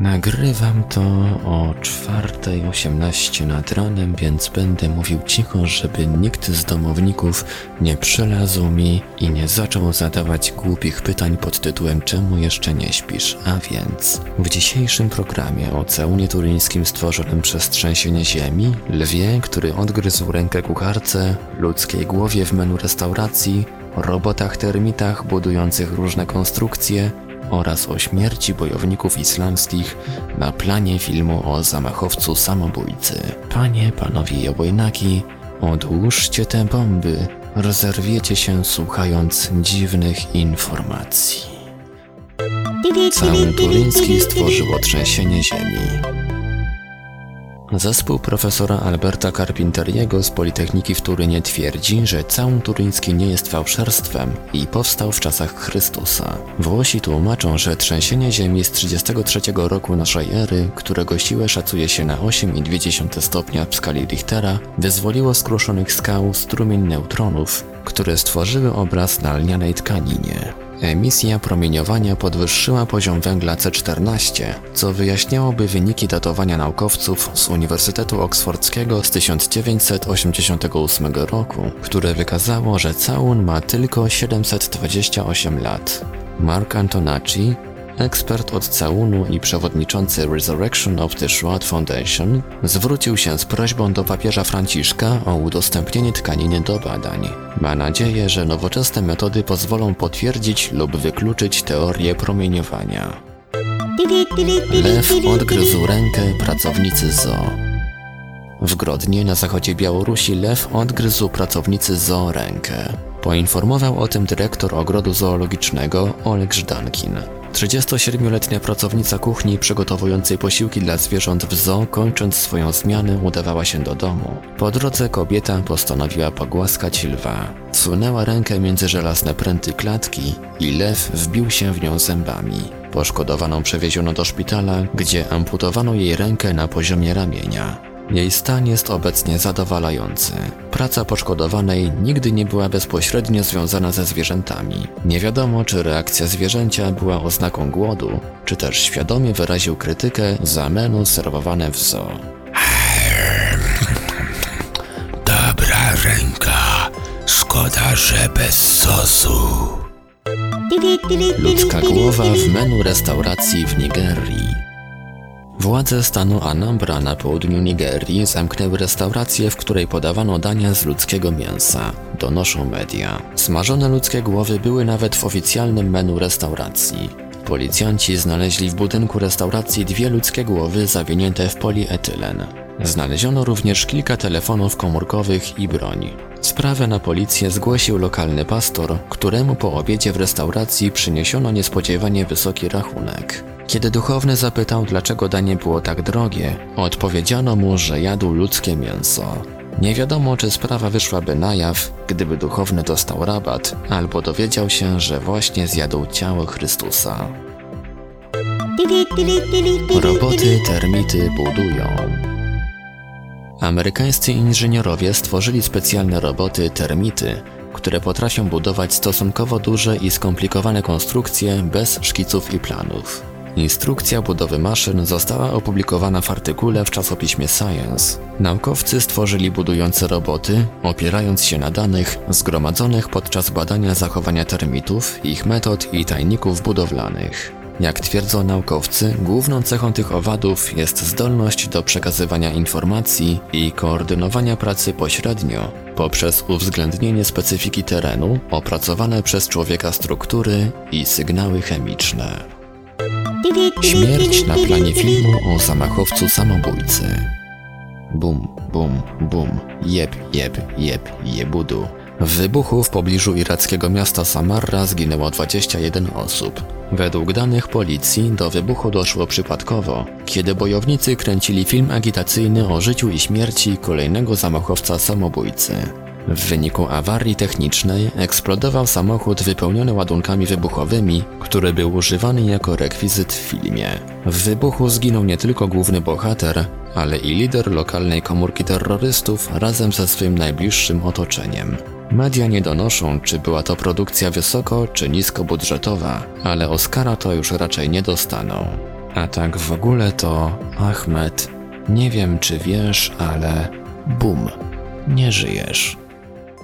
Nagrywam to o 4.18 nad ranem, więc będę mówił cicho, żeby nikt z domowników nie przelazł mi i nie zaczął zadawać głupich pytań pod tytułem czemu jeszcze nie śpisz, a więc w dzisiejszym programie o całunie turyńskim stworzonym przez trzęsienie ziemi, lwie, który odgryzł rękę kucharce, ludzkiej głowie w menu restauracji, robotach termitach budujących różne konstrukcje, oraz o śmierci bojowników islamskich na planie filmu o zamachowcu samobójcy. Panie, panowie i obojnaki, odłóżcie te bomby, rozerwiecie się słuchając dziwnych informacji. Całun turyński stworzyło trzęsienie ziemi. Zespół profesora Alberta Carpinteriego z Politechniki w Turynie twierdzi, że całun turyński nie jest fałszerstwem i powstał w czasach Chrystusa. Włosi tłumaczą, że trzęsienie ziemi z 33 roku naszej ery, którego siłę szacuje się na 8,2 stopnia w skali Richtera, wyzwoliło z kruszonych skał strumień neutronów, które stworzyły obraz na lnianej tkaninie. Emisja promieniowania podwyższyła poziom węgla C14, co wyjaśniałoby wyniki datowania naukowców z Uniwersytetu Oksfordzkiego z 1988 roku, które wykazało, że całun ma tylko 728 lat. Mark Antonacci, ekspert od całunu i przewodniczący Resurrection of the Shroud Foundation, zwrócił się z prośbą do papieża Franciszka o udostępnienie tkaniny do badań. Ma nadzieję, że nowoczesne metody pozwolą potwierdzić lub wykluczyć teorię promieniowania. Lew odgryzł rękę pracownicy zoo. W Grodnie na zachodzie Białorusi lew odgryzł pracownicy zoo rękę. Poinformował o tym dyrektor ogrodu zoologicznego Oleg Żdankin. 37-letnia pracownica kuchni przygotowującej posiłki dla zwierząt w zoo, kończąc swoją zmianę, udawała się do domu. Po drodze kobieta postanowiła pogłaskać lwa. Wsunęła rękę między żelazne pręty klatki i lew wbił się w nią zębami. Poszkodowaną przewieziono do szpitala, gdzie amputowano jej rękę na poziomie ramienia. Jej stan jest obecnie zadowalający. Praca poszkodowanej nigdy nie była bezpośrednio związana ze zwierzętami. Nie wiadomo, czy reakcja zwierzęcia była oznaką głodu, czy też świadomie wyraził krytykę za menu serwowane w zoo. Dobra ręka, szkoda, że bez sosu. Ludzka głowa w menu restauracji w Nigerii. Władze stanu Anambra na południu Nigerii zamknęły restaurację, w której podawano dania z ludzkiego mięsa, donoszą media. Smażone ludzkie głowy były nawet w oficjalnym menu restauracji. Policjanci znaleźli w budynku restauracji dwie ludzkie głowy zawinięte w polietylen. Znaleziono również kilka telefonów komórkowych i broń. Sprawę na policję zgłosił lokalny pastor, któremu po obiedzie w restauracji przyniesiono niespodziewanie wysoki rachunek. Kiedy duchowny zapytał, dlaczego danie było tak drogie, odpowiedziano mu, że jadł ludzkie mięso. Nie wiadomo, czy sprawa wyszłaby na jaw, gdyby duchowny dostał rabat, albo dowiedział się, że właśnie zjadł ciało Chrystusa. Roboty termity budują. Amerykańscy inżynierowie stworzyli specjalne roboty termity, które potrafią budować stosunkowo duże i skomplikowane konstrukcje bez szkiców i planów. Instrukcja budowy maszyn została opublikowana w artykule w czasopiśmie Science. Naukowcy stworzyli budujące roboty, opierając się na danych zgromadzonych podczas badania zachowania termitów, ich metod i tajników budowlanych. Jak twierdzą naukowcy, główną cechą tych owadów jest zdolność do przekazywania informacji i koordynowania pracy pośrednio poprzez uwzględnienie specyfiki terenu, opracowane przez człowieka struktury i sygnały chemiczne. Śmierć na planie filmu o zamachowcu samobójcy. Bum, bum, bum, jeb, jeb, jeb, jebudu. W wybuchu w pobliżu irackiego miasta Samarra zginęło 21 osób. Według danych policji do wybuchu doszło przypadkowo, kiedy bojownicy kręcili film agitacyjny o życiu i śmierci kolejnego zamachowca samobójcy. W wyniku awarii technicznej eksplodował samochód wypełniony ładunkami wybuchowymi, który był używany jako rekwizyt w filmie. W wybuchu zginął nie tylko główny bohater, ale i lider lokalnej komórki terrorystów razem ze swym najbliższym otoczeniem. Media nie donoszą, czy była to produkcja wysoko czy niskobudżetowa, ale Oscara to już raczej nie dostaną. A tak w ogóle to Ahmed, nie wiem czy wiesz, ale bum, nie żyjesz.